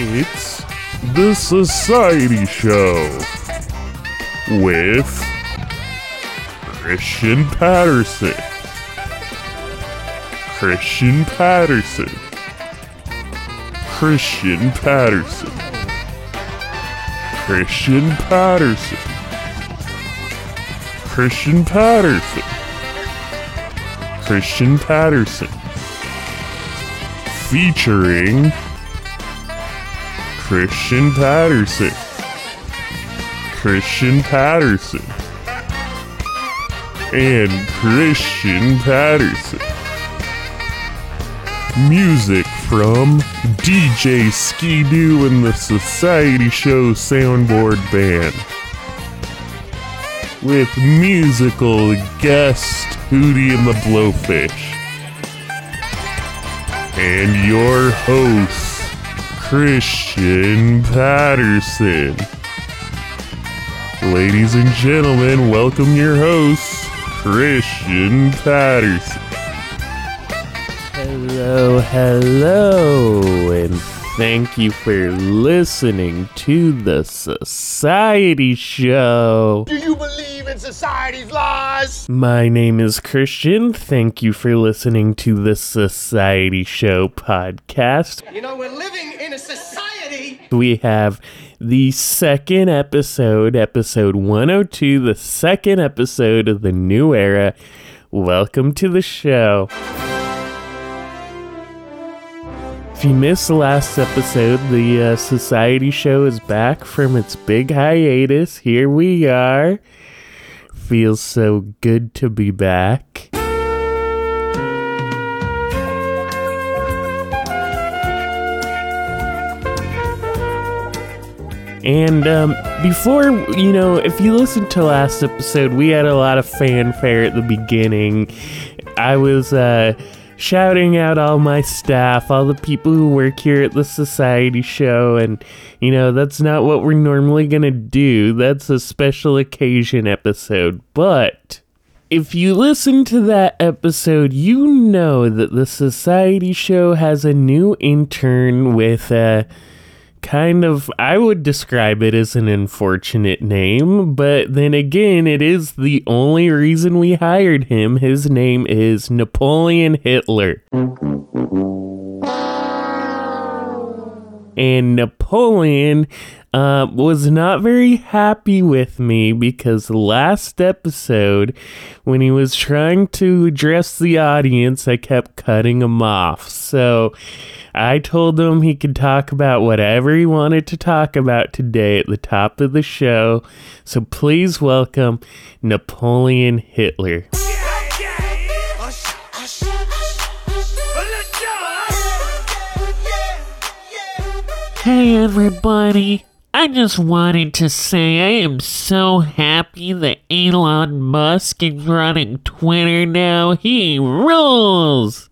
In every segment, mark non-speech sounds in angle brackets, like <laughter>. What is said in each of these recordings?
It's The Society Show with Christian Patterson. Christian Patterson. Christian Patterson. Christian Patterson. Christian Patterson. Christian Patterson. Featuring Christian Patterson. Christian Patterson. And Christian Patterson. Music from DJ Ski-Doo and the Society Show Soundboard Band. With musical guest Hootie and the Blowfish. And your host, Christian Patterson. Ladies and gentlemen, welcome your host, Christian Patterson. Hello, hello, and thank you for listening to the Society Show. Do you believe in society's laws? My name is Christian. Thank you for listening to the Society Show podcast. You know, we're living in a society. We have the second episode, episode 102, the second episode of the new era. Welcome to the show. If you missed the last episode, the uh, Society Show is back from its big hiatus. Here we are. Feels so good to be back. And um, before, you know, if you listened to last episode, we had a lot of fanfare at the beginning. I was uh, shouting out all my staff, all the people who work here at the Society Show, and, you know, that's not what we're normally to do. That's a special occasion episode. But if you listen to that episode, you know that the Society Show has a new intern with a kind of, I would describe it as an unfortunate name, but then again, it is the only reason we hired him. His name is Napoleon Hitler. And Napoleon uh, was not very happy with me because last episode, when he was trying to address the audience, I kept cutting him off. So I told him he could talk about whatever he wanted to talk about today at the top of the show. So please welcome Napoleon Hitler. Hey everybody! I just wanted to say I am so happy that Elon Musk is running Twitter now. He rules!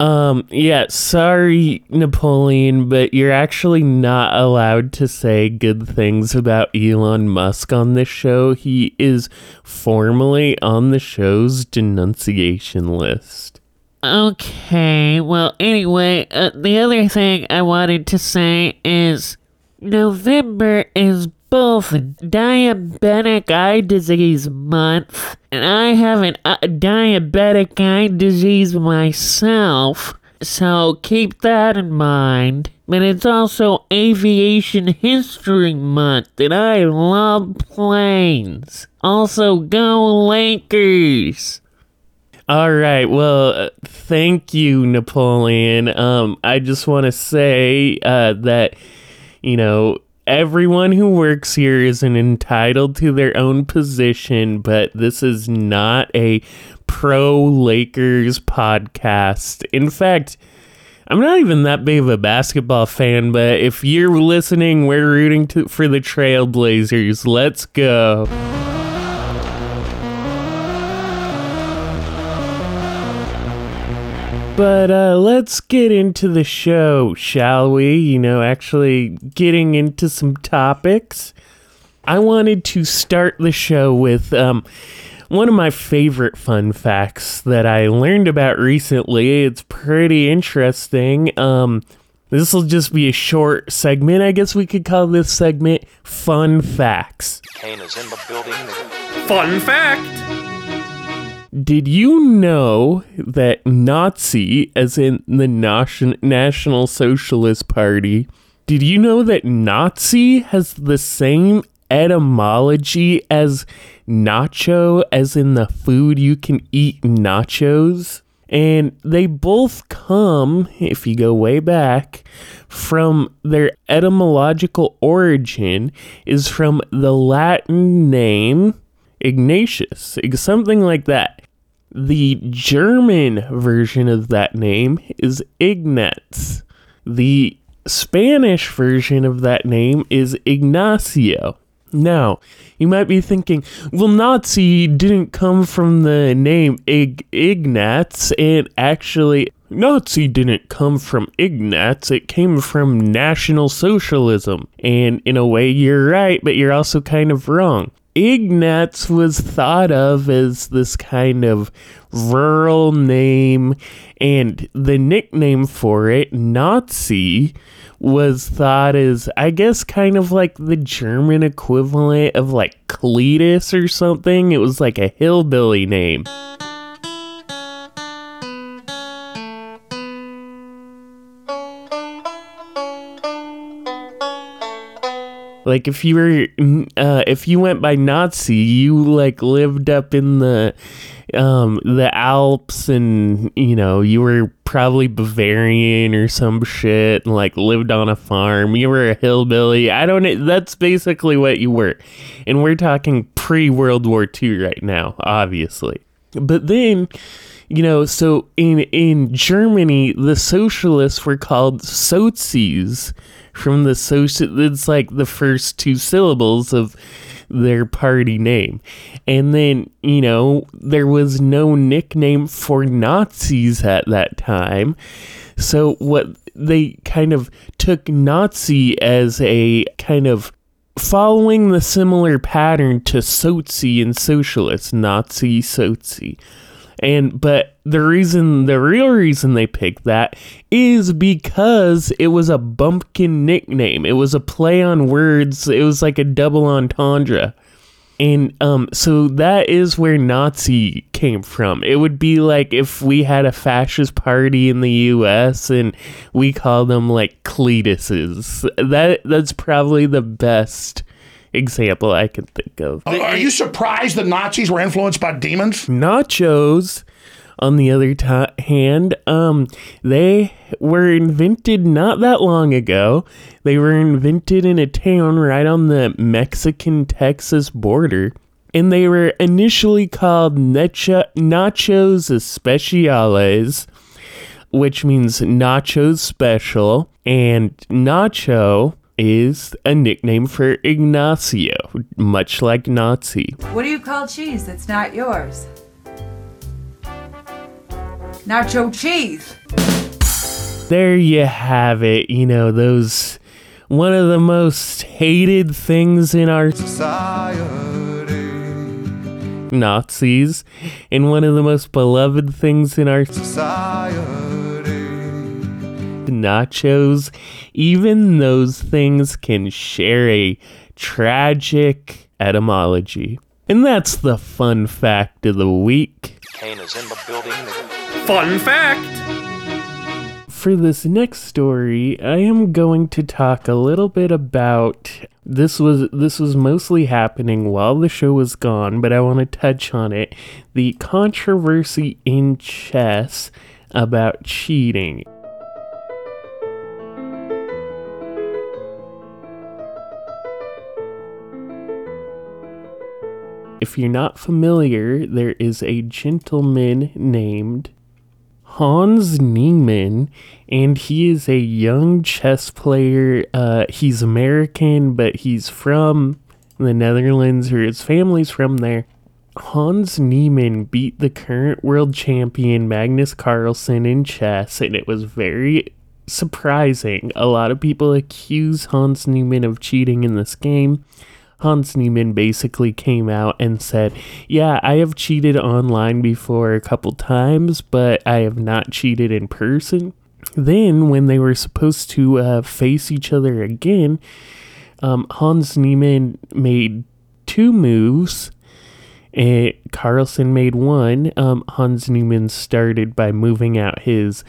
Um, yeah, sorry, Napoleon, but you're actually not allowed to say good things about Elon Musk on this show. He is formally on the show's denunciation list. Okay, well, anyway, uh, the other thing I wanted to say is November is both diabetic eye disease month, and I have an uh, diabetic eye disease myself, so keep that in mind. But it's also aviation history month, and I love planes. Also, go Lakers! All right. Well, uh, thank you, Napoleon. Um, I just want to say uh, that, you know, everyone who works here is an entitled to their own position, but this is not a pro Lakers podcast. In fact, I'm not even that big of a basketball fan, but if you're listening, we're rooting to, for the Trailblazers. Let's go. But uh, let's get into the show, shall we? You know, actually getting into some topics. I wanted to start the show with um, one of my favorite fun facts that I learned about recently. It's pretty interesting. Um, This will just be a short segment. I guess we could call this segment Fun Facts. Kane is in the building. Fun fact! Did you know that Nazi, as in the Nation- National Socialist Party, did you know that Nazi has the same etymology as nacho, as in the food you can eat nachos? And they both come, if you go way back, from their etymological origin is from the Latin name Ignatius, something like that. The German version of that name is Ignatz. The Spanish version of that name is Ignacio. Now, you might be thinking, well, Nazi didn't come from the name Ig- Ignaz, and actually, Nazi didn't come from Ignatz, it came from National Socialism. And in a way, you're right, but you're also kind of wrong. Ignaz was thought of as this kind of rural name, and the nickname for it, Nazi, was thought as, I guess, kind of like the German equivalent of like Cletus or something. It was like a hillbilly name. Like if you were, uh, if you went by Nazi, you like lived up in the, um, the Alps, and you know you were probably Bavarian or some shit, and like lived on a farm. You were a hillbilly. I don't. That's basically what you were, and we're talking pre World War II right now, obviously. But then, you know, so in in Germany, the socialists were called Sozis from the social. It's like the first two syllables of their party name. And then, you know, there was no nickname for Nazis at that time. So what they kind of took Nazi as a kind of following the similar pattern to Sozi and socialist, Nazi, Sozi. And but the reason the real reason they picked that is because it was a bumpkin nickname. It was a play on words. It was like a double entendre. And um so that is where Nazi came from. It would be like if we had a fascist party in the US and we called them like Cletuses. That that's probably the best example I can think of. Are you surprised the Nazis were influenced by demons? Nachos, on the other ti hand, um, they were invented not that long ago. They were invented in a town right on the Mexican Texas border. And they were initially called nacho- nachos especiales, which means nachos special. And nacho is a nickname for Ignacio, much like Nazi. What do you call cheese that's not yours? Nacho cheese. there you have it. You know, those one of the most hated things in our society. Nazis, and one of the most beloved things in our nachos. Even those things can share a tragic etymology. And that's the fun fact of the week. Kane is in the building. Fun fact! For this next story, I am going to talk a little bit about this was this was mostly happening while the show was gone, but I want to touch on it. The controversy in chess about cheating. If you're not familiar, there is a gentleman named Hans Niemann, and he is a young chess player. Uh, he's American, but he's from the Netherlands, or his family's from there. Hans Niemann beat the current world champion Magnus Carlsen in chess, and it was very surprising. A lot of people accuse Hans Niemann of cheating in this game. Hans Niemann basically came out and said, Yeah, I have cheated online before a couple times, but I have not cheated in person. then, when they were supposed to uh, face each other again, um, Hans Niemann made two moves. And Carlsen made one. Um, Hans Niemann started by moving out his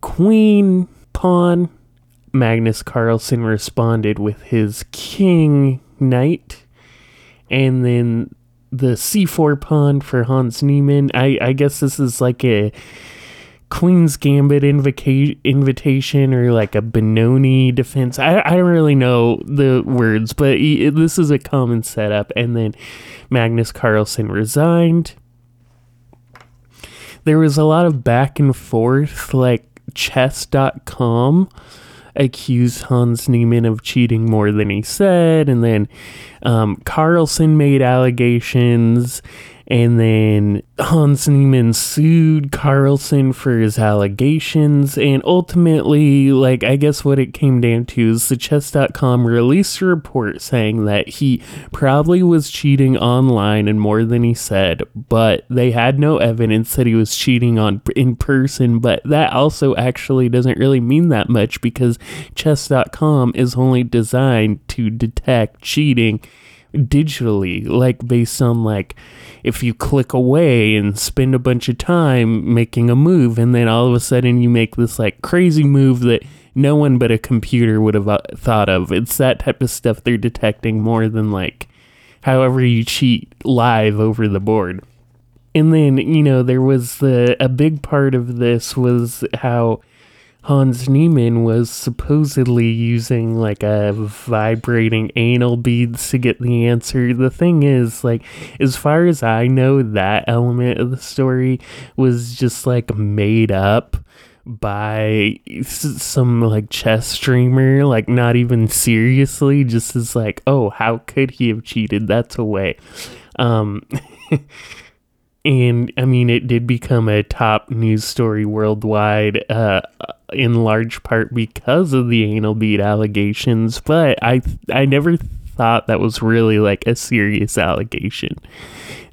queen pawn. Magnus Carlsen responded with his king knight. And then the c4 pawn for Hans Niemann. I, I guess this is like a Queen's Gambit invoca- invitation or like a Benoni defense. I, I don't really know the words, but he, this is a common setup. And then Magnus Carlsen resigned. There was a lot of back and forth, like chess.com accused Hans Niemann of cheating more than he said. And then um, Carlsen made allegations. And then Hans Niemann sued Carlsen for his allegations. And ultimately, like, I guess what it came down to is the chess.com released a report saying that he probably was cheating online and more than he said, but they had no evidence that he was cheating on in person. But that also actually doesn't really mean that much because chess.com is only designed to detect cheating digitally like based on like if you click away and spend a bunch of time making a move and then all of a sudden you make this like crazy move that no one but a computer would have uh, thought of. It's that type of stuff they're detecting more than like however you cheat live over the board. And then you know there was the a big part of this was how Hans Niemann was supposedly using like a vibrating anal beads to get the answer. The thing is, like, as far as I know, that element of the story was just like made up by some like chess streamer, like, not even seriously, just as like, oh, how could he have cheated? That's a way. Um, <laughs> and I mean, it did become a top news story worldwide, uh, in large part because of the anal bead allegations. But I, I never thought that was really like a serious allegation.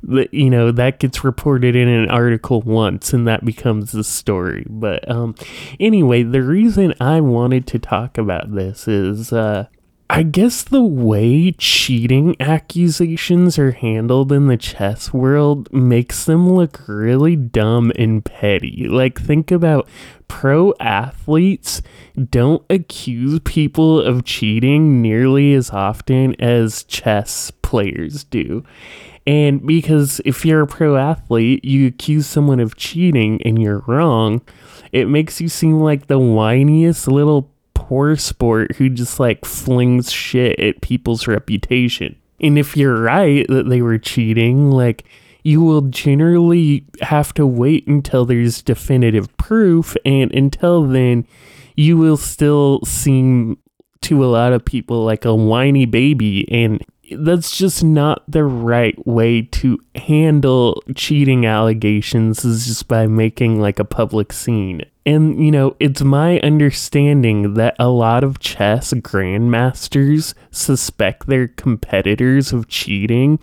That you know that gets reported in an article once, and that becomes the story. But um, anyway, the reason I wanted to talk about this is uh, I guess the way cheating accusations are handled in the chess world makes them look really dumb and petty. Like, think about pro athletes don't accuse people of cheating nearly as often as chess players do. And because if you're a pro athlete, you accuse someone of cheating and you're wrong, it makes you seem like the whiniest little poor sport who just like flings shit at people's reputation. And if you're right that they were cheating, like you will generally have to wait until there's definitive proof, and until then, you will still seem to a lot of people like a whiny baby, and that's just not the right way to handle cheating allegations is just by making like a public scene. And you know, it's my understanding that a lot of chess grandmasters suspect their competitors of cheating.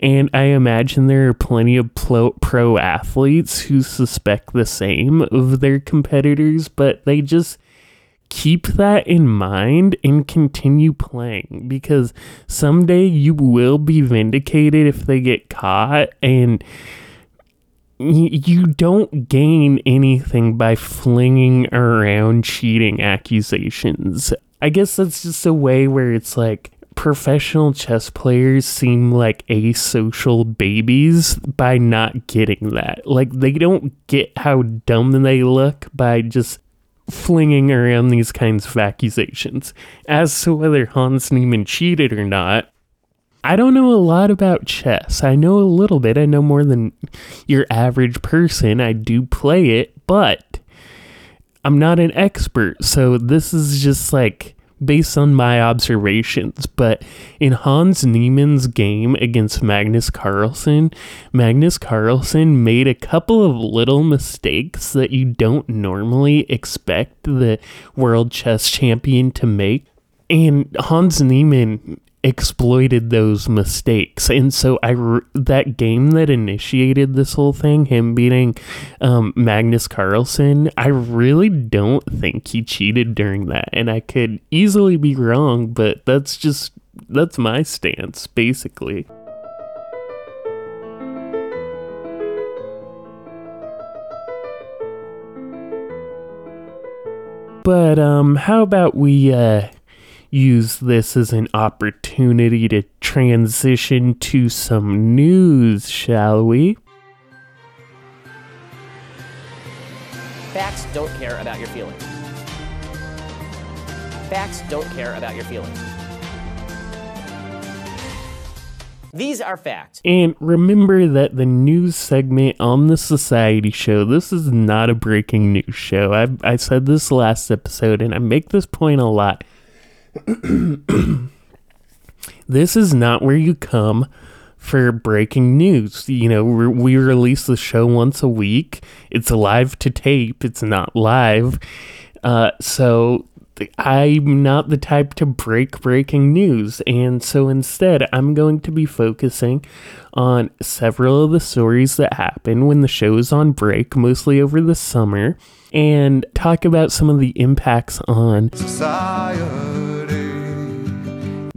And I imagine there are plenty of pro, pro athletes who suspect the same of their competitors, but they just keep that in mind and continue playing because someday you will be vindicated if they get caught and you don't gain anything by flinging around cheating accusations. I guess that's just a way where it's like professional chess players seem like asocial babies by not getting that. Like they don't get how dumb they look by just flinging around these kinds of accusations. As to whether Hans Niemann cheated or not, I don't know a lot about chess. I know a little bit. I know more than your average person. I do play it, but I'm not an expert. So this is just like based on my observations. But in Hans Niemann's game against Magnus Carlsen, Magnus Carlsen made a couple of little mistakes that you don't normally expect the world chess champion to make. And Hans Niemann exploited those mistakes. And so I r- that game that initiated this whole thing, him beating um, Magnus Carlsen, I really don't think he cheated during that. And I could easily be wrong, but that's just that's my stance basically. But um how about we uh use this as an opportunity to transition to some news, shall we? Facts don't care about your feelings. Facts don't care about your feelings. These are facts. And remember that the news segment on the Society Show, this is not a breaking news show. I, I said this last episode, and I make this point a lot. <clears throat> this is not where you come for breaking news. You know, we release the show once a week. It's live to tape. It's not live. Uh, so I'm not the type to break breaking news, and so instead, I'm going to be focusing on several of the stories that happen when the show is on break, mostly over the summer, and talk about some of the impacts on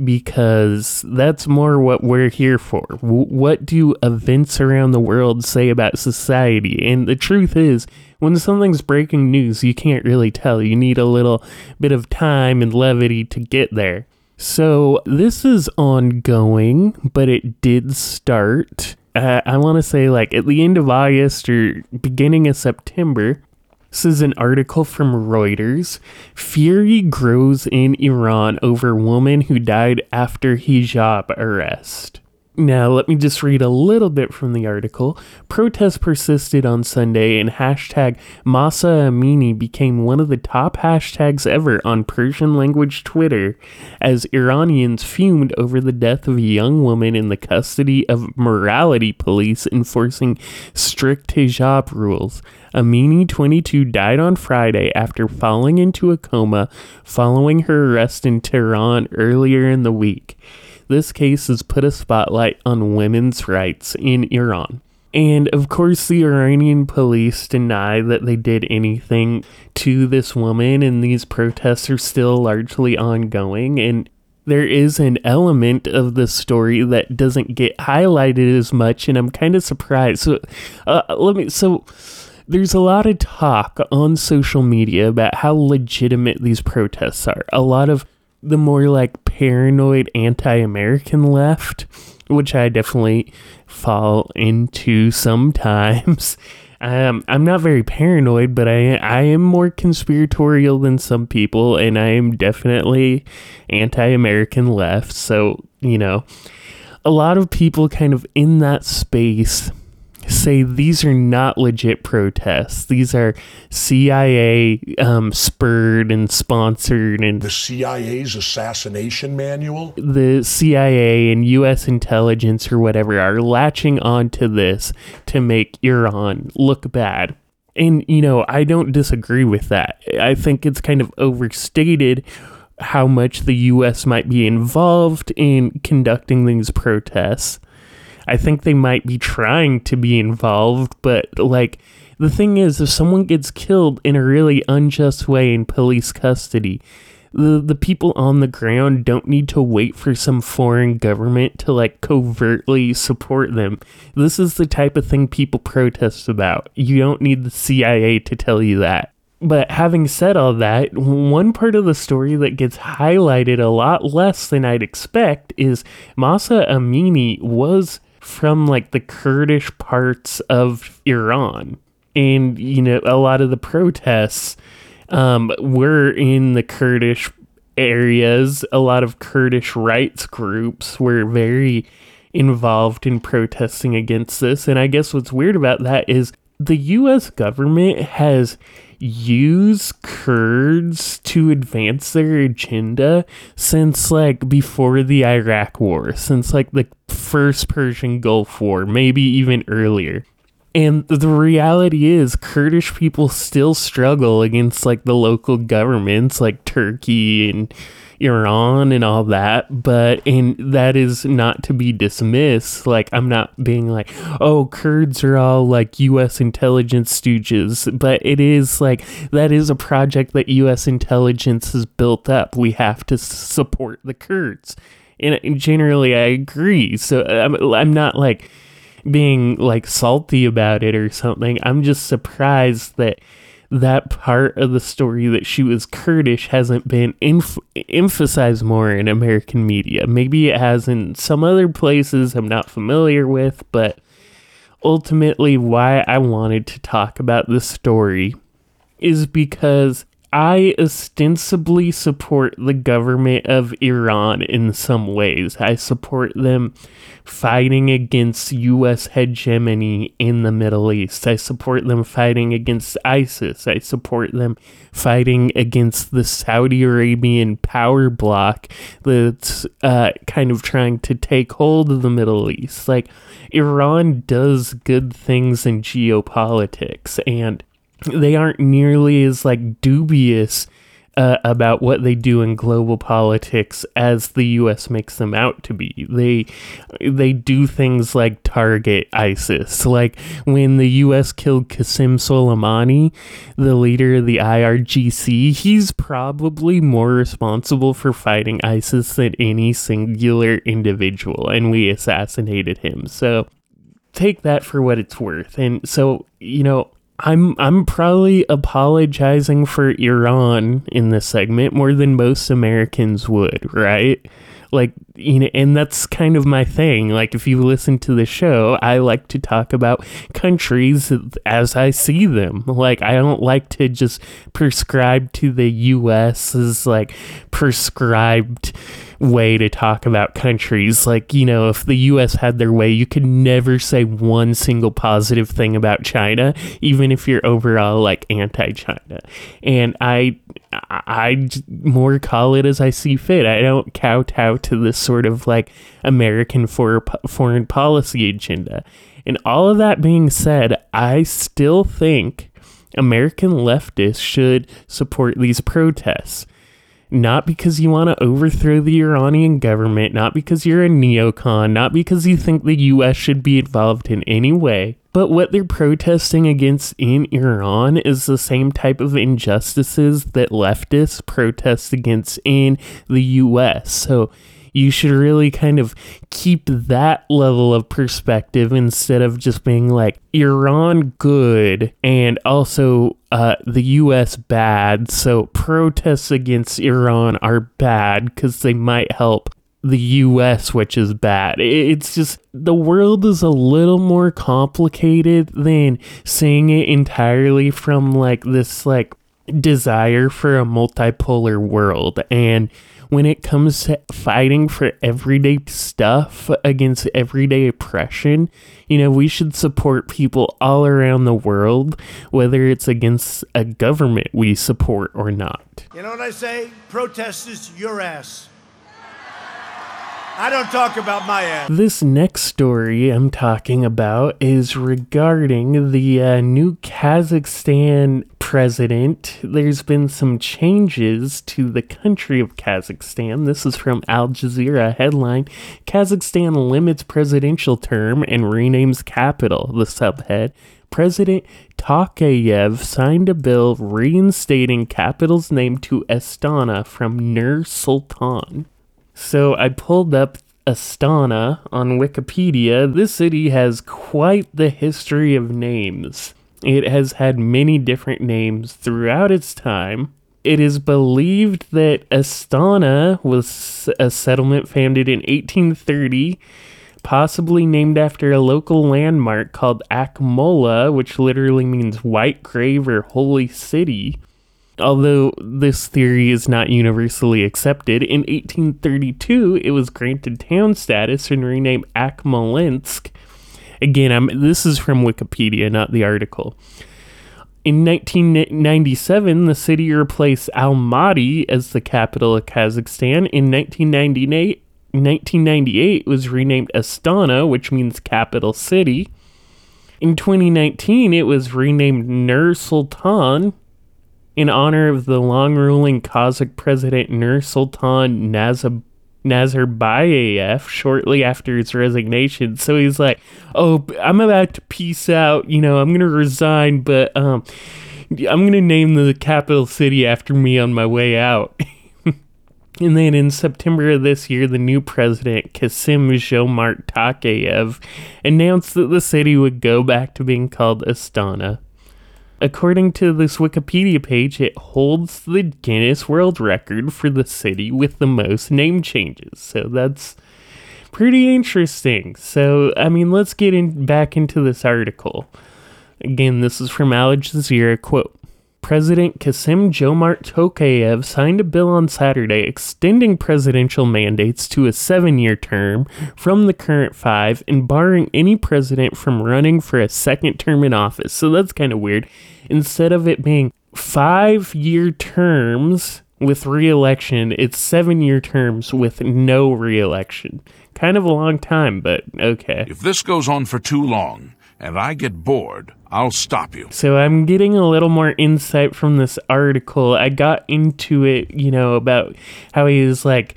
because that's more what we're here for. W- what do events around the world say about society? And the truth is, when something's breaking news, you can't really tell. You need a little bit of time and levity to get there. So this is ongoing, but it did start. Uh, I want to say like at the end of August or beginning of September. This is an article from Reuters. Fury grows in Iran over woman who died after hijab arrest. Now, let me just read a little bit from the article. Protests persisted on Sunday, and hashtag Mahsa Amini became one of the top hashtags ever on Persian language Twitter as Iranians fumed over the death of a young woman in the custody of morality police enforcing strict hijab rules. Amini, 22, died on Friday after falling into a coma following her arrest in Tehran earlier in the week. This case has put a spotlight on women's rights in Iran. And of course, the Iranian police deny that they did anything to this woman, and these protests are still largely ongoing. And there is an element of the story that doesn't get highlighted as much, and I'm kind of surprised. So, uh, let me. So, there's a lot of talk on social media about how legitimate these protests are. A lot of the more like paranoid anti-American left, which I definitely fall into sometimes. <laughs> Um, I'm not very paranoid, but I I am more conspiratorial than some people, and I am definitely anti-American left. So you know, a lot of people kind of in that space say these are not legit protests. These are CIA um, spurred and sponsored, and The CIA's assassination manual? the CIA and U.S. intelligence or whatever are latching onto this to make Iran look bad. And, you know, I don't disagree with that. I think it's kind of overstated how much the U.S. might be involved in conducting these protests. I think they might be trying to be involved, but like the thing is, if someone gets killed in a really unjust way in police custody, the the people on the ground don't need to wait for some foreign government to like covertly support them. This is the type of thing people protest about. You don't need the CIA to tell you that. But having said all that, one part of the story that gets highlighted a lot less than I'd expect is Mahsa Amini was from like the Kurdish parts of Iran. And, you know, a lot of the protests um, were in the Kurdish areas. A lot of Kurdish rights groups were very involved in protesting against this. And I guess what's weird about that is the US government has used Kurds to advance their agenda since like before the Iraq war, since like the first Persian Gulf War, maybe even earlier. And the reality is, Kurdish people still struggle against like the local governments, like Turkey and Iran and all that. But and that is not to be dismissed. Like I'm not being like, oh, Kurds are all like U.S. intelligence stooges. But it is like that is a project that U.S. intelligence has built up. We have to support the Kurds. And generally, I agree. So I'm, I'm not like being like salty about it or something. I'm just surprised that that part of the story that she was Kurdish hasn't been inf- emphasized more in American media. Maybe it has in some other places I'm not familiar with, but ultimately, why I wanted to talk about this story is because I ostensibly support the government of Iran in some ways. I support them fighting against US hegemony in the Middle East. I support them fighting against ISIS. I support them fighting against the Saudi Arabian power bloc that's uh, kind of trying to take hold of the Middle East. Like, Iran does good things in geopolitics, and they aren't nearly as like dubious uh, about what they do in global politics as the U.S. makes them out to be. They they do things like target ISIS, like when the U.S. killed Qasem Soleimani, the leader of the IRGC. He's probably more responsible for fighting ISIS than any singular individual, and we assassinated him. So take that for what it's worth. And so, you know, I'm I'm probably apologizing for Iran in this segment more than most Americans would, right? Like, you know, and that's kind of my thing. Like, if you listen to the show, I like to talk about countries as I see them. Like, I don't like to just prescribe to the U.S. as like prescribed way to talk about countries. Like, you know, if the US had their way, you could never say one single positive thing about China, even if you're overall like anti China. And I I more call it as I see fit. I don't kowtow to this sort of like American for, foreign policy agenda. And all of that being said, I still think American leftists should support these protests not because you want to overthrow the Iranian government, not because you're a neocon, not because you think the US should be involved in any way, but what they're protesting against in Iran is the same type of injustices that leftists protest against in the US. So you should really kind of keep that level of perspective instead of just being like Iran good and also uh, the US bad. So protests against Iran are bad because they might help the US, which is bad. It's just the world is a little more complicated than seeing it entirely from like this like desire for a multipolar world and when it comes to fighting for everyday stuff against everyday oppression, you know, we should support people all around the world, whether it's against a government we support or not. You know what I say? Protest is your ass. I don't talk about my ass. This next story I'm talking about is regarding the uh, new Kazakhstan president. There's been some changes to the country of Kazakhstan. This is from Al Jazeera headline Kazakhstan limits presidential term and renames capital. The subhead President Tokayev signed a bill reinstating capital's name to Astana from Nur Sultan. So I pulled up Astana on Wikipedia. This city has quite the history of names. It has had many different names throughout its time. It is believed that Astana was a settlement founded in 1830, possibly named after a local landmark called Akmola, which literally means white grave or holy city. Although this theory is not universally accepted, in 1832 it was granted town status and renamed Akmolensk. Again, I'm, this is from Wikipedia, not the article. In 1997, the city replaced Almaty as the capital of Kazakhstan. In 1998, 1998 it was renamed Astana, which means capital city. In 2019, it was renamed Nur Sultan in honor of the long ruling Kazakh president Nur Sultan Nazarbayev. Nazarbayev shortly after his resignation. So he's like, "Oh, I'm about to peace out. You know, I'm gonna resign, but um, I'm gonna name the capital city after me on my way out." <laughs> and then in September of this year, the new president Kasim Jomart Tokayev announced that the city would go back to being called Astana. According to this Wikipedia page, it holds the Guinness World Record for the city with the most name changes. So that's pretty interesting. So, I mean, let's get in, back into this article. Again, this is from Al Jazeera. Quote President Kasim Jomart Tokayev signed a bill on Saturday extending presidential mandates to a seven year term from the current five and barring any president from running for a second term in office. So that's kind of weird. Instead of it being five year terms with re election, it's seven year terms with no re election. Kind of a long time, but okay. If this goes on for too long and I get bored, I'll stop you. So I'm getting a little more insight from this article. I got into it, you know, about how he was like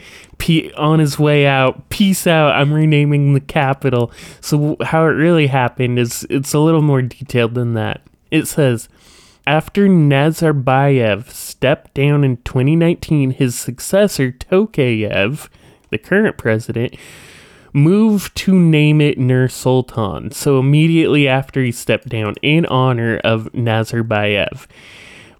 on his way out. Peace out. I'm renaming the capital. So how it really happened is it's a little more detailed than that. It says after Nazarbayev stepped down in 2019, his successor Tokayev, the current president, moved to name it Nur Sultan. So immediately after he stepped down in honor of Nazarbayev.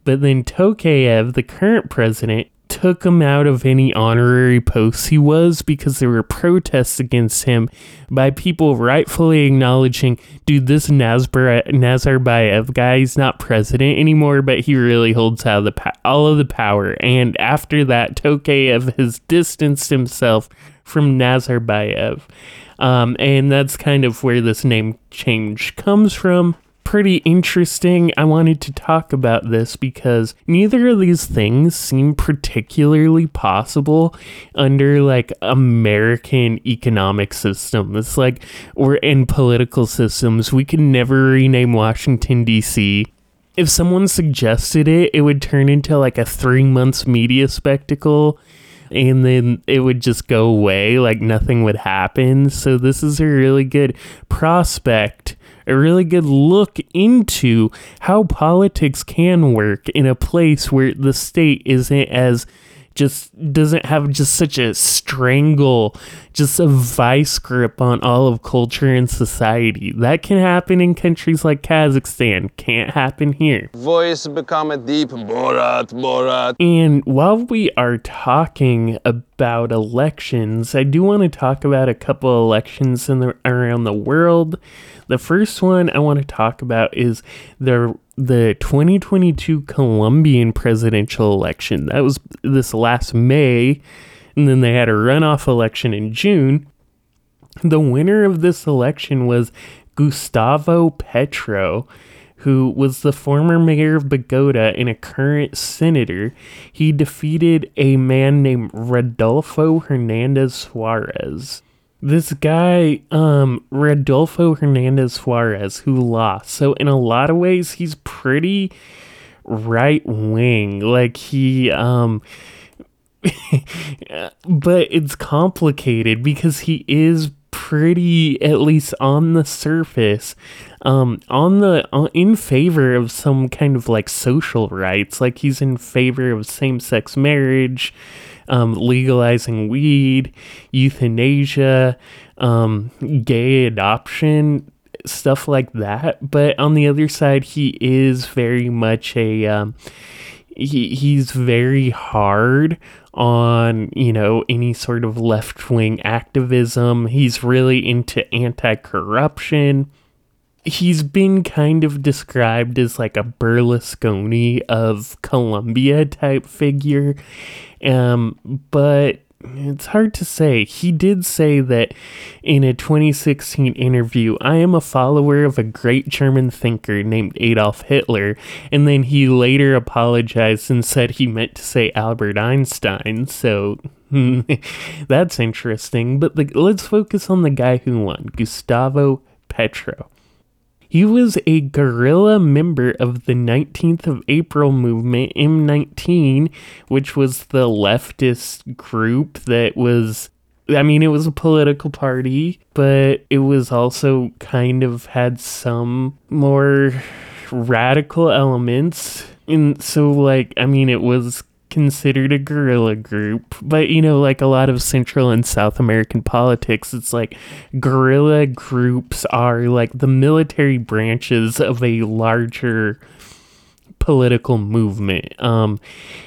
But then Tokayev, the current president, took him out of any honorary posts he was because there were protests against him by people rightfully acknowledging, dude, this Nazar- Nazarbayev guy, not president anymore, but he really holds out the all of the power. And after that, Tokayev has distanced himself from Nazarbayev. Um, and that's kind of where this name change comes from. Pretty interesting. I wanted to talk about this because neither of these things seem particularly possible under like American economic system. It's like we're in political systems. We can never rename Washington, D.C if someone suggested it, it would turn into like a three months media spectacle and then it would just go away like nothing would happen. So this is a really good prospect, a really good look into how politics can work in a place where the state isn't as just doesn't have just such a strangle, just a vice grip on all of culture and society. That can happen in countries like Kazakhstan, can't happen here. Voice become a deep Borat, Borat. And while we are talking about elections, I do want to talk about a couple elections in the, around the world. The first one I want to talk about is the the 2022 Colombian presidential election. That was this last May, and then they had a runoff election in June. The winner of this election was Gustavo Petro, who was the former mayor of Bogota and a current senator. He defeated a man named Rodolfo Hernandez Suarez this guy, um, Rodolfo Hernandez Suarez, who lost. So, in a lot of ways, he's pretty right wing. Like, he, um, <laughs> but it's complicated because he is pretty at least on the surface um on the uh, in favor of some kind of like social rights like he's in favor of same-sex marriage um, legalizing weed, euthanasia, um, gay adoption, stuff like that. But on the other side, he is very much a um, he he's very hard on you know any sort of left wing activism. He's really into anti corruption he's been kind of described as like a Berlusconi of Colombia type figure. Um, but it's hard to say. He did say that in a 2016 interview, I am a follower of a great German thinker named Adolf Hitler, and then he later apologized and said he meant to say Albert Einstein. So <laughs> that's interesting. But the, let's focus on the guy who won, Gustavo Petro. He was a guerrilla member of the 19th of April movement, M19, which was the leftist group that was I mean, it was a political party, but it was also kind of had some more radical elements. And so, like, I mean, it was considered a guerrilla group, but you know, like a lot of Central and South American politics, it's like guerrilla groups are like the military branches of a larger political movement. Um,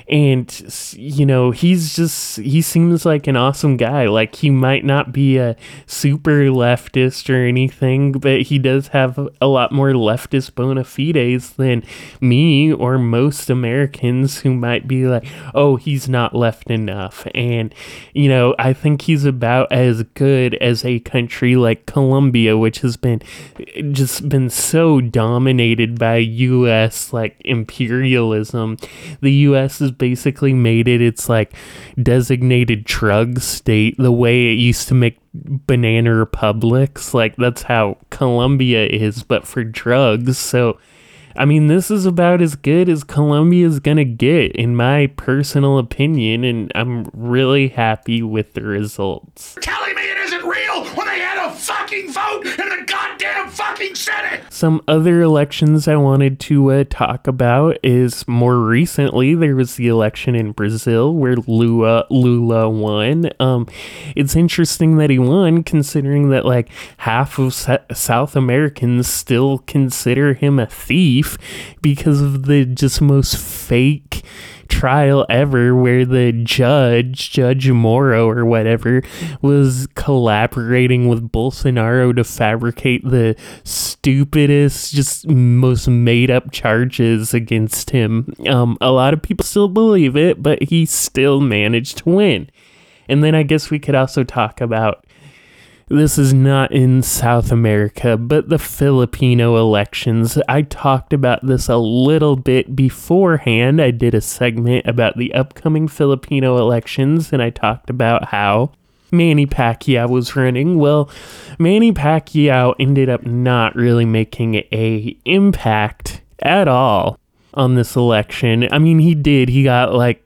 and you know, he's just he seems like an awesome guy. Like he might not be a super leftist or anything, but he does have a lot more leftist bona fides than me or most Americans who might be like, "Oh, he's not left enough." And you know, I think he's about as good as a country like Colombia, which has been just been so dominated by US like imperialism. The US has basically made it its like designated drug state the way it used to make banana republics. Like that's how Colombia is, but for drugs. So I mean, this is about as good as Colombia's gonna get, in my personal opinion, and I'm really happy with the results. Telling me it isn't real when they had a vote in the goddamn fucking Senate! Some other elections I wanted to uh, talk about is more recently there was the election in Brazil where Lula Lula won. Um, it's interesting that he won, considering that like half of South Americans still consider him a thief because of the just most fake trial ever where the judge, Judge Moro or whatever, was collaborating with Bolsonaro to fabricate the stupidest, just most made up charges against him. Um, a lot of people still believe it, but he still managed to win. And then I guess we could also talk about this is not in South America, but the Filipino elections. I talked about this a little bit beforehand. I did a segment about the upcoming Filipino elections, and I talked about how Manny Pacquiao was running. Well, Manny Pacquiao ended up not really making a impact at all on this election. I mean, he did. He got like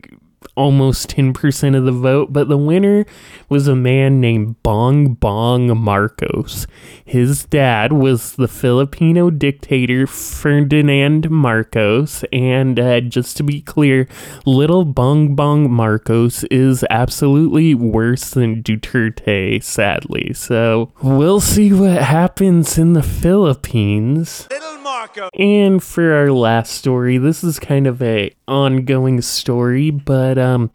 almost 10% of the vote, but the winner was a man named Bong Bong Marcos. His dad was the Filipino dictator Ferdinand Marcos, and uh, just to be clear, little Bong Bong Marcos is absolutely worse than Duterte, sadly. So we'll see what happens in the Philippines. And for our last story, this is kind of a ongoing story, but um Um,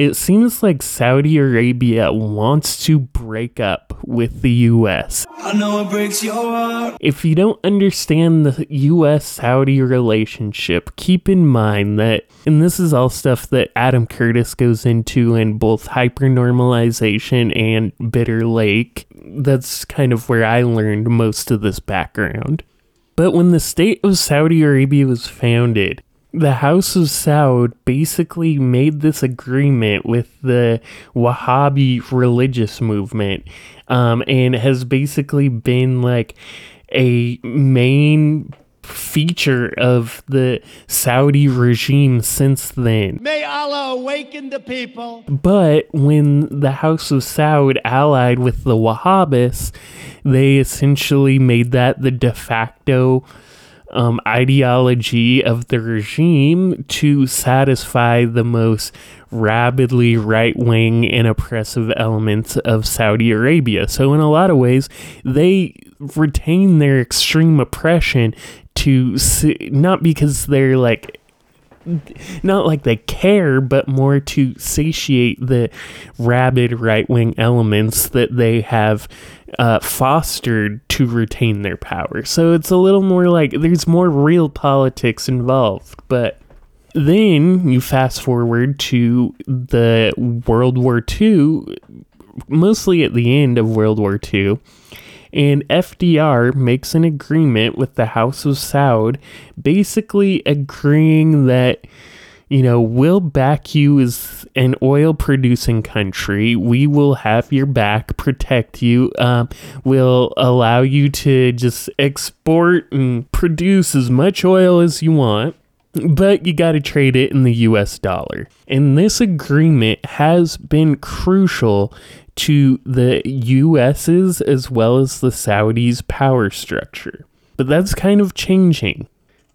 it seems like Saudi Arabia wants to break up with the US. I know it breaks your heart. If you don't understand the US Saudi relationship, keep in mind that, and this is all stuff that Adam Curtis goes into in both hypernormalization and Bitter Lake. That's kind of where I learned most of this background. But when the state of Saudi Arabia was founded, the House of Saud basically made this agreement with the Wahhabi religious movement um, and has basically been like a main feature of the Saudi regime since then. May Allah awaken the people. But when the House of Saud allied with the Wahhabis, they essentially made that the de facto um, ideology of the regime to satisfy the most rabidly right wing and oppressive elements of Saudi Arabia. So, in a lot of ways, they retain their extreme oppression to not because they're like not like they care, but more to satiate the rabid right wing elements that they have uh, fostered to retain their power. So it's a little more like there's more real politics involved. But then you fast forward to the World War II, mostly at the end of World War II and FDR makes an agreement with the House of Saud, basically agreeing that you know, we'll back you as an oil producing country. We will have your back, protect you. Um, we'll allow you to just export and produce as much oil as you want. But you got to trade it in the US dollar. And this agreement has been crucial to the US's as well as the Saudis' power structure. But that's kind of changing.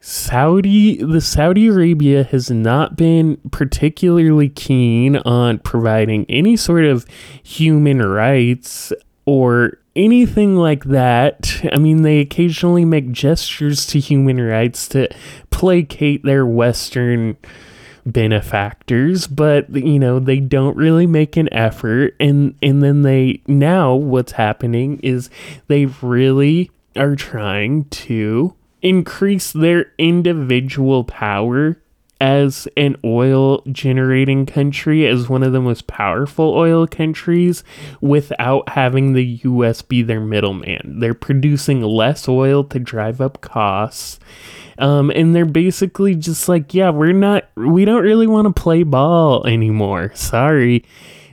Saudi, the Saudi Arabia has not been particularly keen on providing any sort of human rights or anything like that. I mean, they occasionally make gestures to human rights to placate their Western benefactors, but you know, they don't really make an effort and and then they now what's happening is they really are trying to increase their individual power as an oil generating country, as one of the most powerful oil countries, without having the US be their middleman. They're producing less oil to drive up costs. Um, and they're basically just like, yeah, we're not, we don't really want to play ball anymore. Sorry.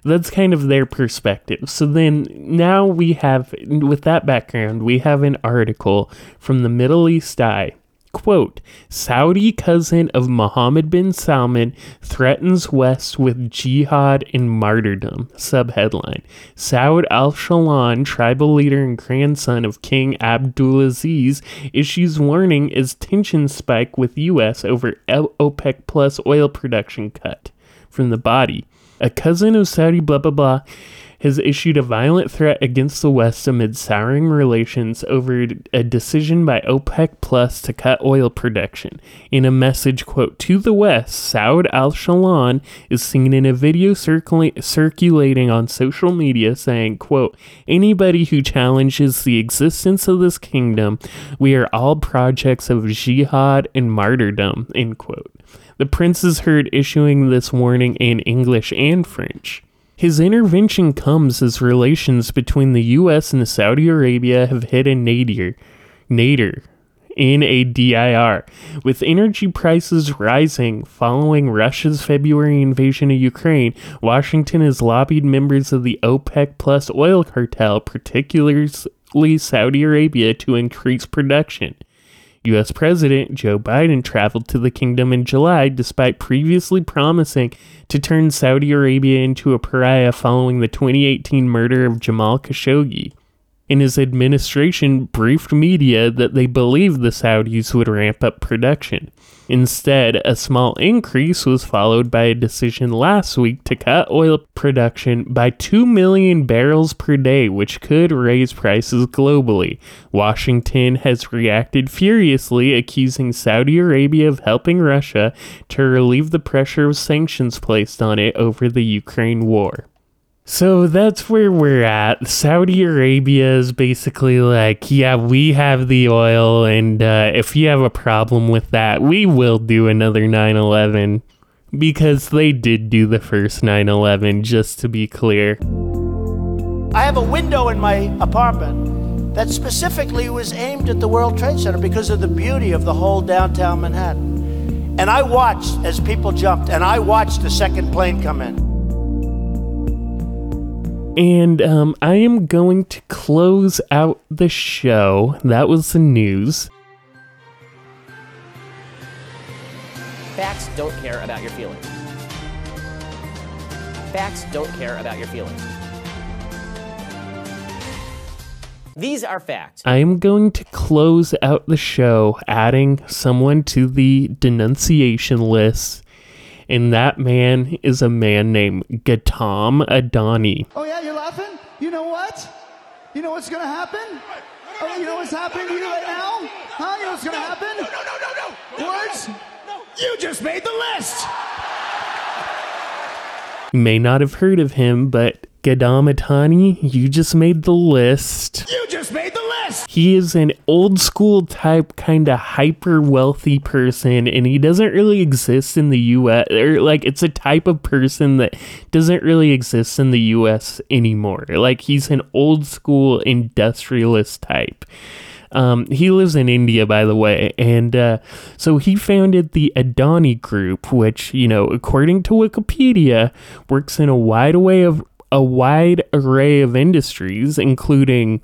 That's kind of their perspective. So then now we have, with that background, we have an article from the Middle East Eye. Quote Saudi cousin of Mohammed bin Salman threatens West with jihad and martyrdom. Subheadline Saud al Shalan, tribal leader and grandson of King Abdulaziz, issues warning as tensions spike with U.S. over OPEC plus oil production cut. From the body a cousin of Saudi blah blah blah has issued a violent threat against the West amid souring relations over a decision by OPEC Plus to cut oil production. In a message, quote, to the West, Saud al Shalan is seen in a video circula- circulating on social media saying, quote, anybody who challenges the existence of this kingdom, we are all projects of jihad and martyrdom, end quote. The prince is heard issuing this warning in English and French. His intervention comes as relations between the US and Saudi Arabia have hit a nadir, nadir in a DIR, with energy prices rising following Russia's February invasion of Ukraine. Washington has lobbied members of the OPEC plus oil cartel, particularly Saudi Arabia, to increase production. US President Joe Biden traveled to the kingdom in July despite previously promising to turn Saudi Arabia into a pariah following the 2018 murder of Jamal Khashoggi in his administration briefed media that they believed the Saudis would ramp up production. Instead, a small increase was followed by a decision last week to cut oil production by 2 million barrels per day, which could raise prices globally. Washington has reacted furiously, accusing Saudi Arabia of helping Russia to relieve the pressure of sanctions placed on it over the Ukraine war. So that's where we're at. Saudi Arabia is basically like, yeah, we have the oil, and uh, if you have a problem with that, we will do another 9 11. Because they did do the first 9 11, just to be clear. I have a window in my apartment that specifically was aimed at the World Trade Center because of the beauty of the whole downtown Manhattan. And I watched as people jumped, and I watched the second plane come in. And um, I am going to close out the show. That was the news. Facts don't care about your feelings. Facts don't care about your feelings. These are facts. I am going to close out the show adding someone to the denunciation list and that man is a man named Gautam Adani. Oh yeah, you're laughing? You know what? You know what's gonna happen? Oh, you know what's happening to you right now? Huh? You know what's gonna happen? No, no, no, no, no. Words? No. You just made the list. You may not have heard of him, but Gautam you just made the list. You just made the list. He is an old school type, kind of hyper wealthy person, and he doesn't really exist in the U.S. Or like, it's a type of person that doesn't really exist in the U.S. anymore. Like, he's an old school industrialist type. Um, he lives in India, by the way, and uh, so he founded the Adani Group, which you know, according to Wikipedia, works in a wide array of a wide array of industries, including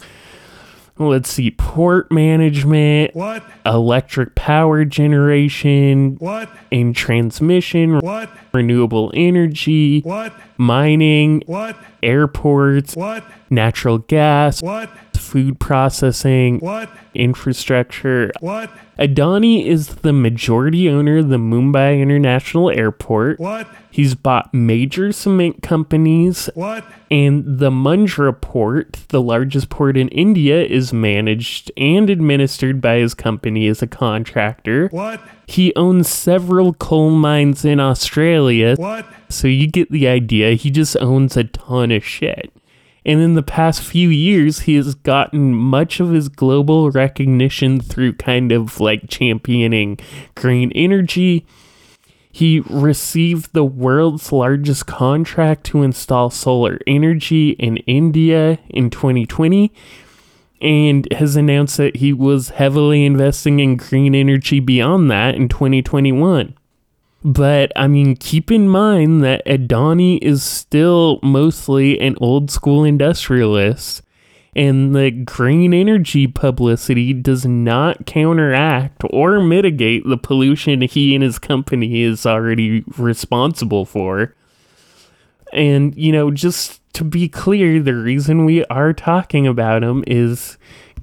let's see, port management, What? electric power generation, What? and transmission, What? renewable energy, What? mining, What? Airports, What? natural gas, What? food processing, What? infrastructure. What? Adani is the majority owner of the Mumbai International Airport. What? He's bought major cement companies. What? And the Mundra port, the largest port in India, is managed and administered by his company as a contractor. What? He owns several coal mines in Australia. What? So you get the idea. He just owns a ton of shit. And in the past few years, he has gotten much of his global recognition through kind of like championing green energy. He received the world's largest contract to install solar energy in India in 2020 and has announced that he was heavily investing in green energy beyond that in 2021. But I mean, keep in mind that Adani is still mostly an old school industrialist, and the green energy publicity does not counteract or mitigate the pollution he and his company is already responsible for. And, you know, just to be clear, the reason we are talking about him is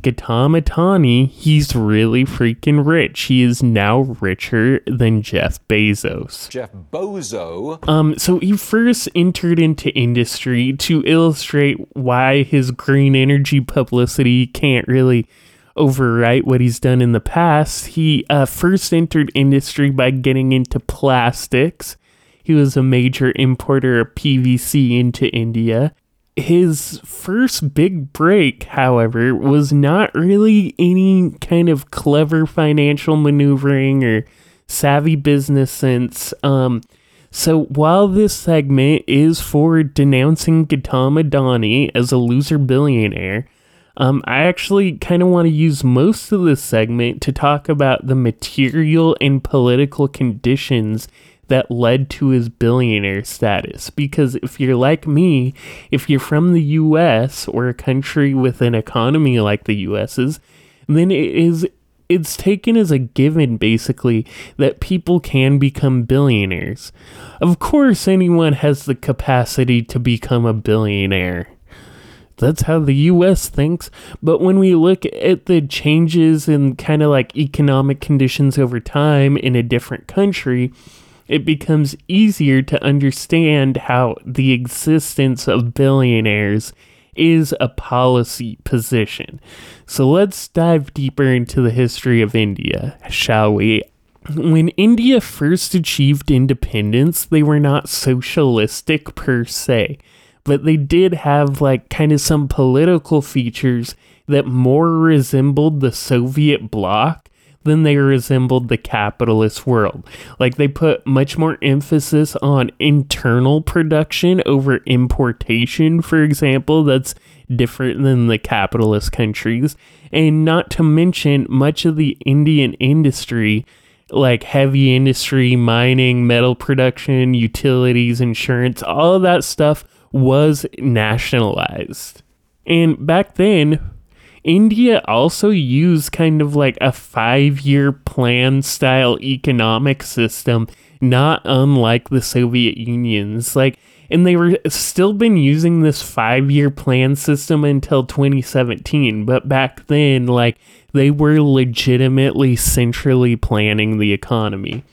Gautam Adani, he's really freaking rich. He is now richer than Jeff Bezos. Jeff Bozo. Um, so he first entered into industry to illustrate why his green energy publicity can't really overwrite what he's done in the past. He uh, first entered industry by getting into plastics. He was a major importer of PVC into India. His first big break, however, was not really any kind of clever financial maneuvering or savvy business sense. Um, so while this segment is for denouncing Gautam Adani as a loser billionaire, um, I actually kind of want to use most of this segment to talk about the material and political conditions that led to his billionaire status. Because if you're like me, if you're from the US or a country with an economy like the US's, then it is it's taken as a given basically that people can become billionaires. Of course anyone has the capacity to become a billionaire. That's how the US thinks. But when we look at the changes in kind of like economic conditions over time in a different country, it becomes easier to understand how the existence of billionaires is a policy position. So let's dive deeper into the history of India, shall we? When India first achieved independence, they were not socialistic per se, but they did have like kind of some political features that more resembled the Soviet bloc than they resembled the capitalist world. Like they put much more emphasis on internal production over importation, for example, that's different than the capitalist countries. And not to mention, much of the Indian industry, like heavy industry, mining, metal production, utilities, insurance, all of that stuff was nationalized. And back then, India also used kind of like a five year plan style economic system, not unlike the Soviet Union's. Like, and they were still been using this five year plan system until 2017. But back then, like, they were legitimately centrally planning the economy.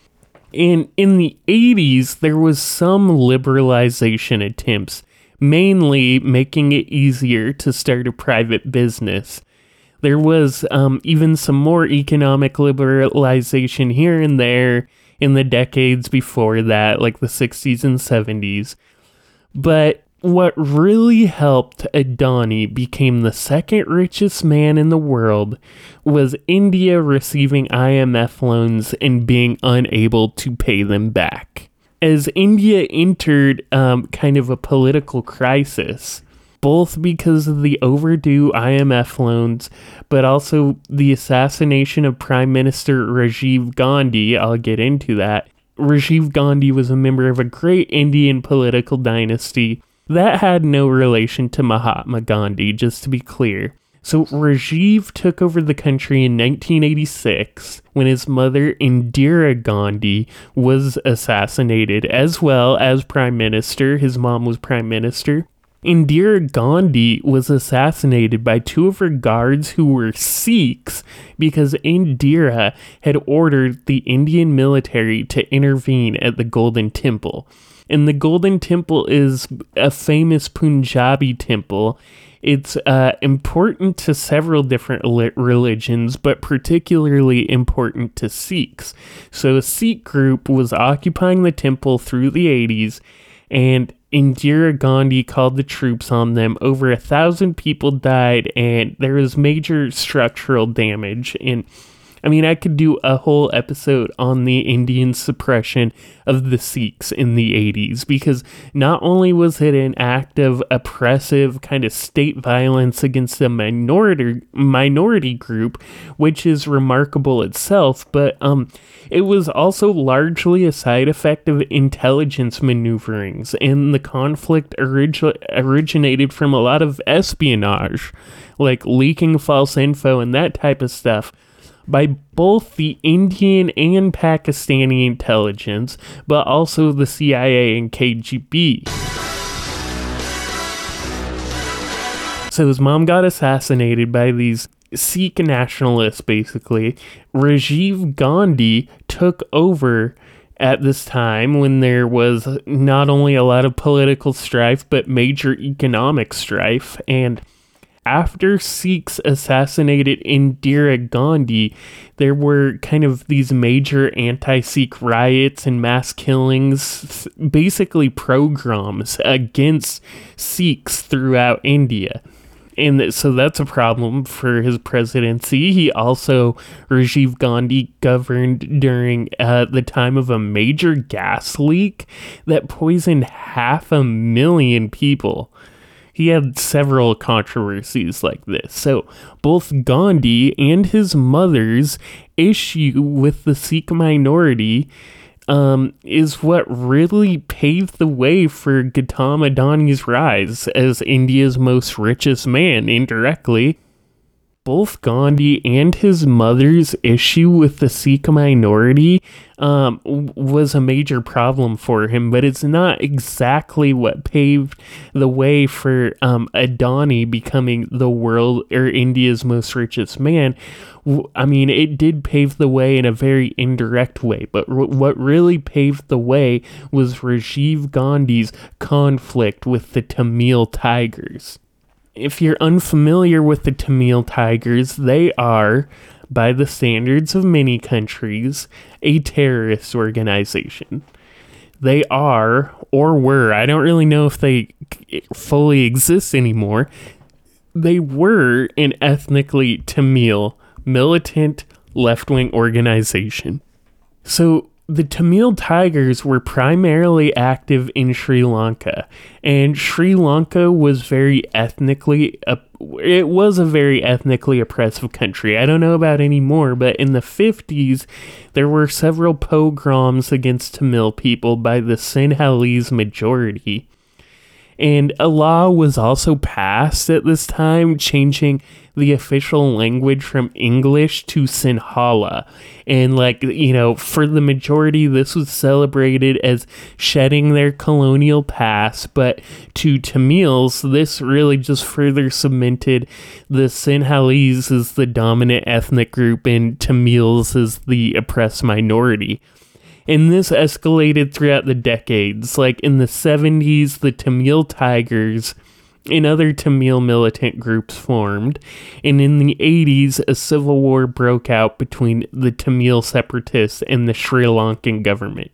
And in the 80s, there was some liberalization attempts mainly making it easier to start a private business. There was um, even some more economic liberalization here and there in the decades before that, like the 60s and 70s. But what really helped Adani became the second richest man in the world was India receiving IMF loans and being unable to pay them back as India entered um, kind of a political crisis, both because of the overdue IMF loans, but also the assassination of Prime Minister Rajiv Gandhi. I'll get into that. Rajiv Gandhi was a member of a great Indian political dynasty that had no relation to Mahatma Gandhi, just to be clear. So Rajiv took over the country in 1986 when his mother Indira Gandhi was assassinated as well as prime minister. His mom was prime minister. Indira Gandhi was assassinated by two of her guards who were Sikhs because Indira had ordered the Indian military to intervene at the Golden Temple. And the Golden Temple is a famous Punjabi temple. It's uh, important to several different religions, but particularly important to Sikhs. So, a Sikh group was occupying the temple through the 80s, and Indira Gandhi called the troops on them. Over a thousand people died, and there was major structural damage. And I mean, I could do a whole episode on the Indian suppression of the Sikhs in the 80s because not only was it an act of oppressive kind of state violence against a minority minority group, which is remarkable itself, but um, it was also largely a side effect of intelligence maneuverings, and the conflict origi- originated from a lot of espionage, like leaking false info and that type of stuff by both the Indian and Pakistani intelligence, but also the CIA and KGB. So his mom got assassinated by these Sikh nationalists, basically. Rajiv Gandhi took over at this time when there was not only a lot of political strife, but major economic strife. And after Sikhs assassinated Indira Gandhi, there were kind of these major anti Sikh riots and mass killings, basically pogroms against Sikhs throughout India. And so that's a problem for his presidency. He also, Rajiv Gandhi, governed during uh, the time of a major gas leak that poisoned half a million people he had several controversies like this. So, both Gandhi and his mother's issue with the Sikh minority um, is what really paved the way for Gautam Adani's rise as India's most richest man indirectly both Gandhi and his mother's issue with the Sikh minority um, was a major problem for him, but it's not exactly what paved the way for um, Adani becoming the world or India's most richest man. I mean, it did pave the way in a very indirect way, but r- what really paved the way was Rajiv Gandhi's conflict with the Tamil Tigers if you're unfamiliar with the Tamil Tigers, they are, by the standards of many countries, a terrorist organization. They are, or were, I don't really know if they fully exist anymore, they were an ethnically Tamil militant left wing organization. So the Tamil Tigers were primarily active in Sri Lanka, and Sri Lanka was very ethnically. It was a very ethnically oppressive country. I don't know about anymore, but in the 50s, there were several pogroms against Tamil people by the Sinhalese majority. And a law was also passed at this time, changing the official language from English to Sinhala. And, like, you know, for the majority, this was celebrated as shedding their colonial past. But to Tamils, this really just further cemented the Sinhalese as the dominant ethnic group and Tamils as the oppressed minority. And this escalated throughout the decades. Like in the 70s, the Tamil Tigers and other Tamil militant groups formed, and in the 80s, a civil war broke out between the Tamil separatists and the Sri Lankan government.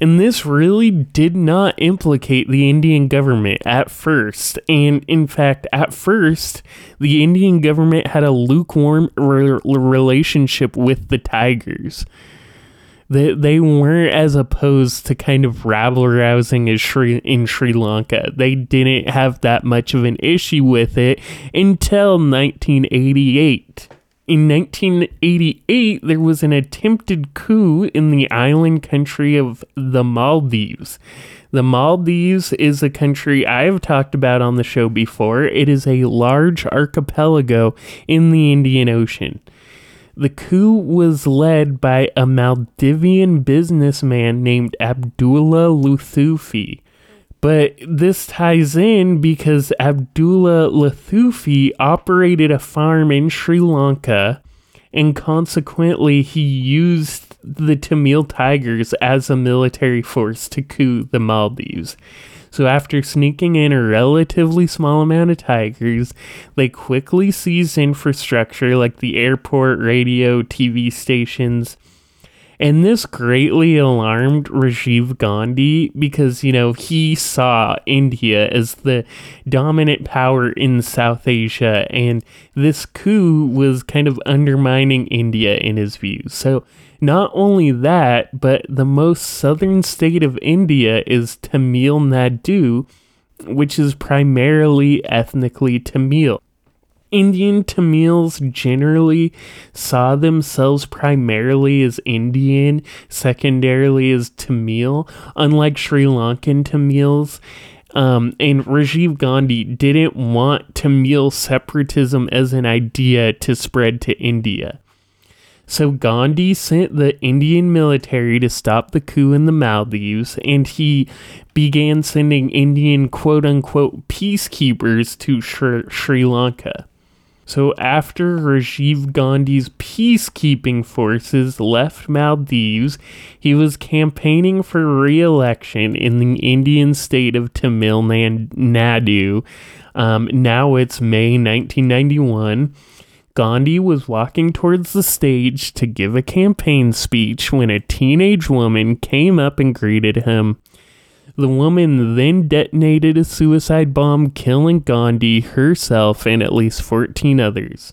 And this really did not implicate the Indian government at first. And in fact, at first, the Indian government had a lukewarm re- relationship with the Tigers They, they weren't as opposed to kind of rabble rousing as Sri, in Sri Lanka. They didn't have that much of an issue with it until 1988. In 1988, there was an attempted coup in the island country of the Maldives. The Maldives is a country I have talked about on the show before. It is a large archipelago in the Indian Ocean. The coup was led by a Maldivian businessman named Abdullah Luthufi. But this ties in because Abdullah Luthufi operated a farm in Sri Lanka and consequently he used the Tamil Tigers as a military force to coup the Maldives. So after sneaking in a relatively small amount of tigers, they quickly seized infrastructure like the airport, radio, TV stations, and this greatly alarmed Rajiv Gandhi because, you know, he saw India as the dominant power in South Asia, and this coup was kind of undermining India in his views. So, not only that, but the most southern state of India is Tamil Nadu, which is primarily ethnically Tamil. Indian Tamils generally saw themselves primarily as Indian, secondarily as Tamil, unlike Sri Lankan Tamils. Um, and Rajiv Gandhi didn't want Tamil separatism as an idea to spread to India. So Gandhi sent the Indian military to stop the coup in the Maldives, and he began sending Indian quote unquote peacekeepers to Sri, Sri Lanka. So, after Rajiv Gandhi's peacekeeping forces left Maldives, he was campaigning for re election in the Indian state of Tamil Nadu. Um, now it's May 1991. Gandhi was walking towards the stage to give a campaign speech when a teenage woman came up and greeted him. The woman then detonated a suicide bomb, killing Gandhi, herself, and at least 14 others.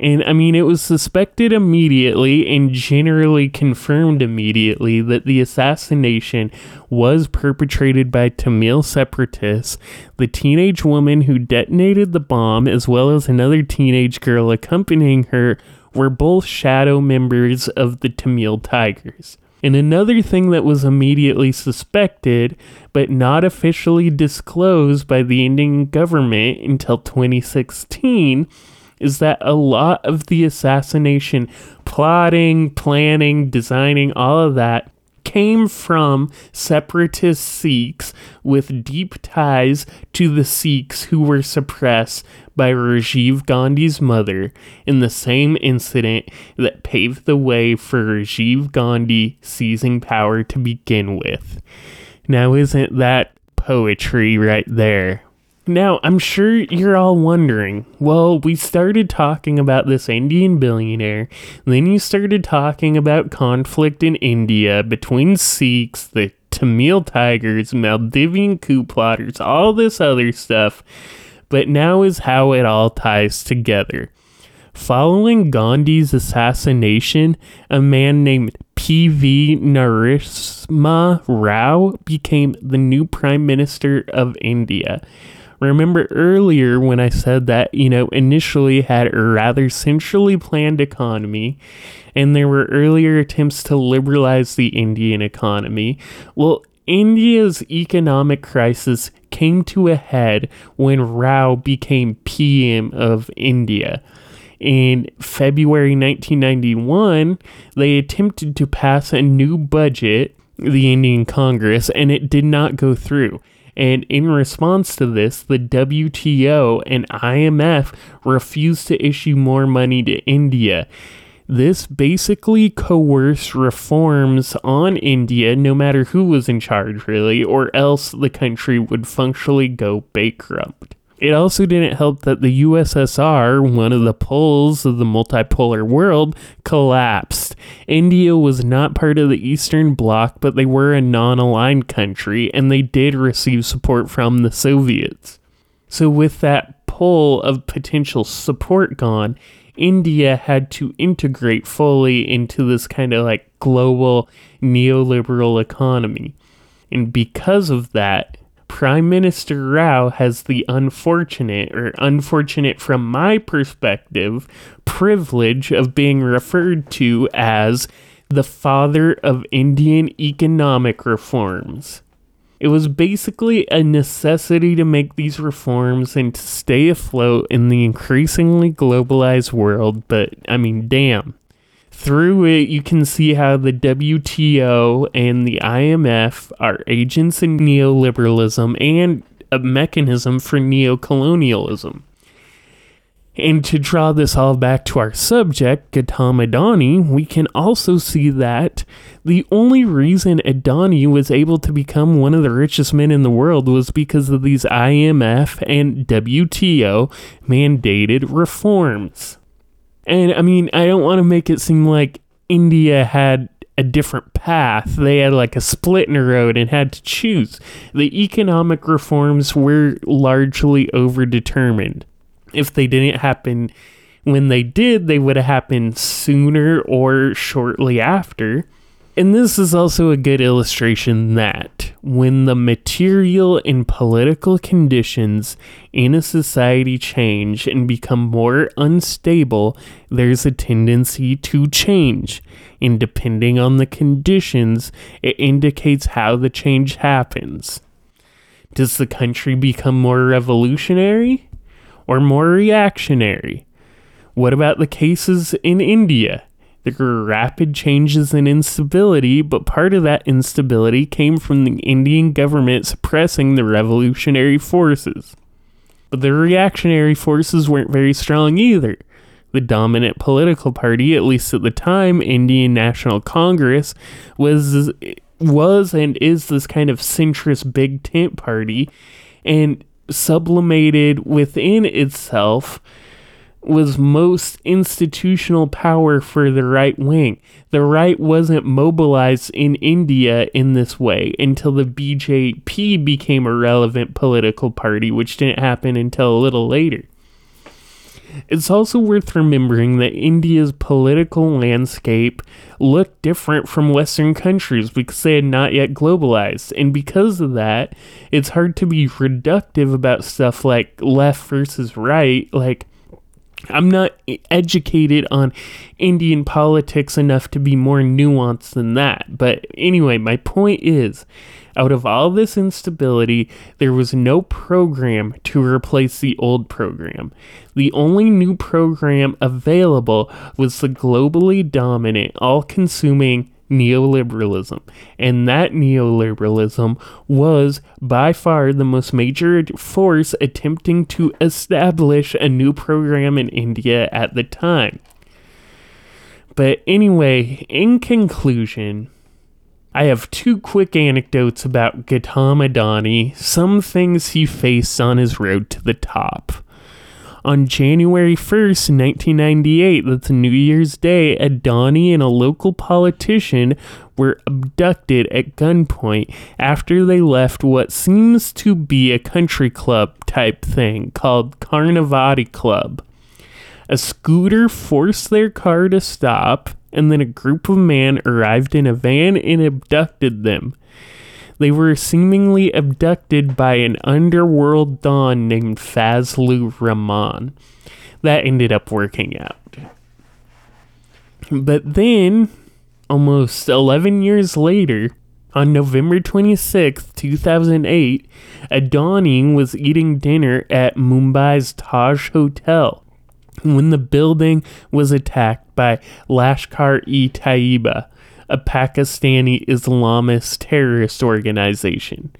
And I mean, it was suspected immediately and generally confirmed immediately that the assassination was perpetrated by Tamil separatists. The teenage woman who detonated the bomb, as well as another teenage girl accompanying her, were both shadow members of the Tamil Tigers. And another thing that was immediately suspected, but not officially disclosed by the Indian government until 2016, is that a lot of the assassination plotting, planning, designing, all of that came from separatist Sikhs with deep ties to the Sikhs who were suppressed by Rajiv Gandhi's mother in the same incident that paved the way for Rajiv Gandhi seizing power to begin with. Now, isn't that poetry right there? Now, I'm sure you're all wondering well, we started talking about this Indian billionaire, then you started talking about conflict in India between Sikhs, the Tamil Tigers, Maldivian coup plotters, all this other stuff, but now is how it all ties together. Following Gandhi's assassination, a man named P.V. Narasimha Rao became the new Prime Minister of India. Remember earlier when I said that, you know, initially had a rather centrally planned economy and there were earlier attempts to liberalize the Indian economy? Well, India's economic crisis came to a head when Rao became PM of India. In February 1991, they attempted to pass a new budget, the Indian Congress, and it did not go through. And in response to this, the WTO and IMF refused to issue more money to India. This basically coerced reforms on India, no matter who was in charge, really, or else the country would functionally go bankrupt. It also didn't help that the USSR, one of the poles of the multipolar world, collapsed. India was not part of the Eastern Bloc, but they were a non aligned country, and they did receive support from the Soviets. So, with that pole of potential support gone, India had to integrate fully into this kind of like global neoliberal economy. And because of that, Prime Minister Rao has the unfortunate, or unfortunate from my perspective, privilege of being referred to as the father of Indian economic reforms. It was basically a necessity to make these reforms and to stay afloat in the increasingly globalized world, but I mean, damn. Through it, you can see how the WTO and the IMF are agents in neoliberalism and a mechanism for neocolonialism. And to draw this all back to our subject, Gautam Adani, we can also see that the only reason Adani was able to become one of the richest men in the world was because of these IMF and WTO mandated reforms. And I mean, I don't want to make it seem like India had a different path. They had like a split in the road and had to choose. The economic reforms were largely overdetermined if they didn't happen when they did, they would have happened sooner or shortly after. And this is also a good illustration that when the material and political conditions in a society change and become more unstable, there's a tendency to change. And depending on the conditions, it indicates how the change happens. Does the country become more revolutionary? or more reactionary? What about the cases in India? There were rapid changes in instability, but part of that instability came from the Indian government suppressing the revolutionary forces. But the reactionary forces weren't very strong either. The dominant political party, at least at the time, Indian National Congress, was was and is this kind of centrist big tent party, and sublimated within itself was most institutional power for the right wing. The right wasn't mobilized in India in this way until the BJP became a relevant political party, which didn't happen until a little later. It's also worth remembering that India's political landscape looked different from Western countries because they had not yet globalized. And because of that, it's hard to be reductive about stuff like left versus right. Like, I'm not educated on Indian politics enough to be more nuanced than that. But anyway, my point is out of all this instability, there was no program to replace the old program. The only new program available was the globally dominant, all consuming neoliberalism. And that neoliberalism was by far the most major force attempting to establish a new program in India at the time. But anyway, in conclusion, I have two quick anecdotes about Gautam Adani, some things he faced on his road to the top. On January 1st, 1998, that's New Year's Day, Adani and a local politician were abducted at gunpoint after they left what seems to be a country club type thing called Karnavati Club. A scooter forced their car to stop, and then a group of men arrived in a van and abducted them. They were seemingly abducted by an underworld don named Fazlur Rahman. That ended up working out. But then, almost 11 years later, on November 26, 2008, Adani was eating dinner at Mumbai's Taj Hotel when the building was attacked by Lashkar-e Taiba, a Pakistani Islamist terrorist organization.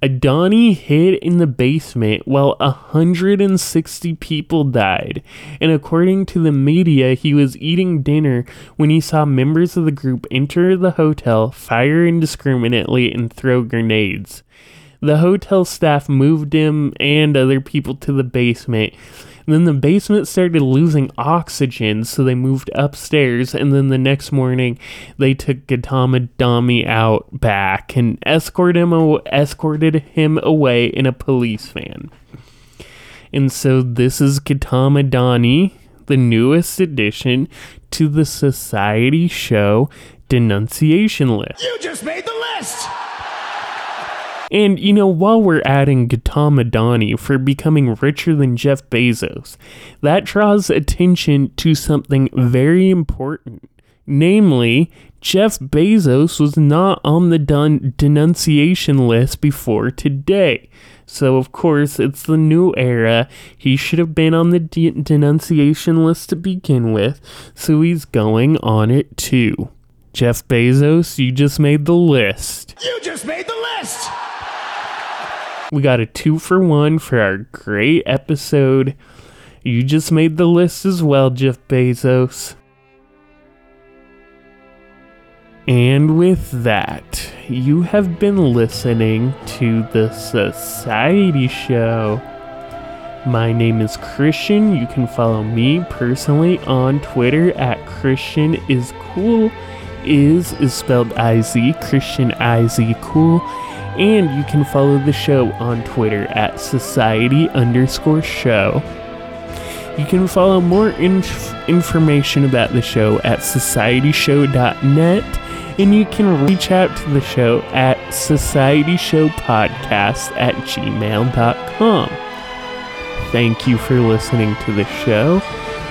Adani hid in the basement while 160 people died, and according to the media, he was eating dinner when he saw members of the group enter the hotel, fire indiscriminately, and throw grenades. The hotel staff moved him and other people to the basement, and then the basement started losing oxygen, so they moved upstairs. And then the next morning, they took Gautam Adani out back and escorted him, escorted him away in a police van. And so this is Gautam Adani, the newest addition to the society show denunciation list. You just made the list! And you know, while we're adding Gautama Adani for becoming richer than Jeff Bezos, that draws attention to something very important. Namely, Jeff Bezos was not on the dun- denunciation list before today. So, of course, it's the new era. He should have been on the de- denunciation list to begin with, so he's going on it too. Jeff Bezos, you just made the list. You just made the list! We got a two for one for our great episode. You just made the list as well, Jeff Bezos. And with that, you have been listening to the Society Show. My name is Christian. You can follow me personally on Twitter at Christian is cool. Is is spelled I Z Christian I Z cool. And you can follow the show on Twitter at society underscore show. You can follow more inf- information about the show at societyshow.net, and you can reach out to the show at societyshowpodcast at gmail.com. Thank you for listening to the show.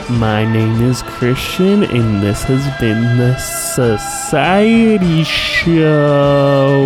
My name is Christian, and this has been the Society Show.